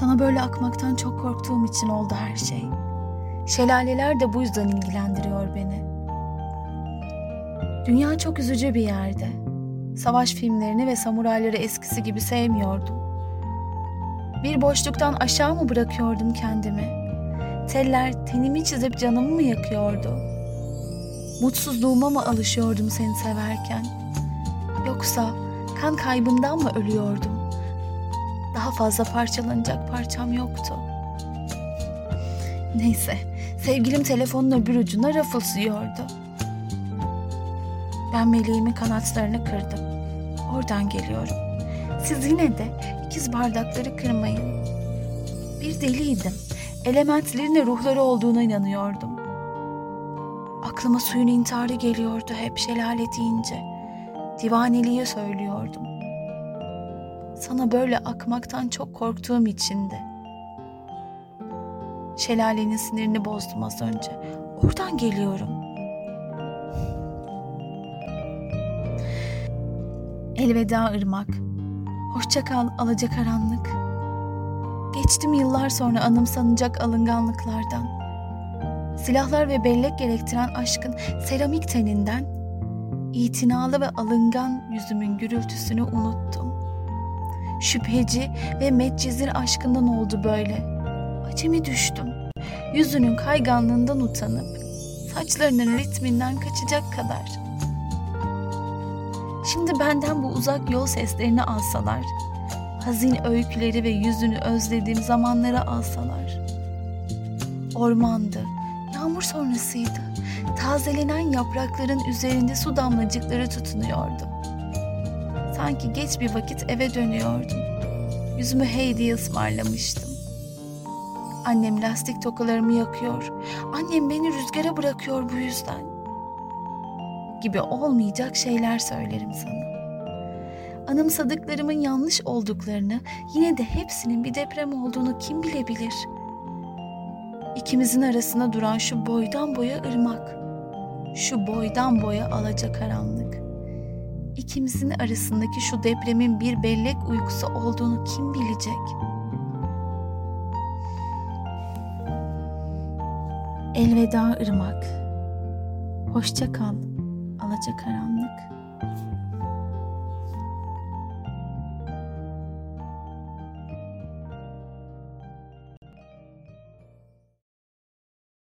Sana böyle akmaktan çok korktuğum için oldu her şey. Şelaleler de bu yüzden ilgilendiriyor beni. Dünya çok üzücü bir yerde. Savaş filmlerini ve samurayları eskisi gibi sevmiyordum. Bir boşluktan aşağı mı bırakıyordum kendimi? Teller tenimi çizip canımı mı yakıyordu? Mutsuzluğuma mı alışıyordum seni severken? Yoksa kan kaybından mı ölüyordum? Daha fazla parçalanacak parçam yoktu. Neyse, sevgilim telefonun öbür ucuna rafılsıyordu. Ben meleğimin kanatlarını kırdım. Oradan geliyorum. Siz yine de ikiz bardakları kırmayın. Bir deliydim. Elementlerin de ruhları olduğuna inanıyordum. Aklıma suyun intiharı geliyordu hep şelale deyince. Divaneliği söylüyordum. Sana böyle akmaktan çok korktuğum içindi. Şelalenin sinirini bozdum az önce. Oradan geliyorum. Elveda ırmak. Hoşça kal alacakaranlık. Geçtim yıllar sonra anımsanacak alınganlıklardan. Silahlar ve bellek gerektiren aşkın seramik teninden, itinalı ve alıngan yüzümün gürültüsünü unuttum. Şüpheci ve metcizir aşkından oldu böyle. Acemi düştüm. Yüzünün kayganlığından utanıp, saçlarının ritminden kaçacak kadar. Şimdi benden bu uzak yol seslerini alsalar, hazin öyküleri ve yüzünü özlediğim zamanları alsalar. Ormandı, yağmur sonrasıydı. Tazelenen yaprakların üzerinde su damlacıkları tutunuyordu. Sanki geç bir vakit eve dönüyordum. Yüzümü heydiye ısmarlamıştım. Annem lastik tokalarımı yakıyor. Annem beni rüzgara bırakıyor bu yüzden. Gibi olmayacak şeyler söylerim sana. Anımsadıklarımın yanlış olduklarını, yine de hepsinin bir deprem olduğunu kim bilebilir? İkimizin arasında duran şu boydan boya ırmak, şu boydan boya alacakaranlık. İkimizin arasındaki şu depremin bir bellek uykusu olduğunu kim bilecek? Elveda ırmak. Hoşça kal alacakaranlık.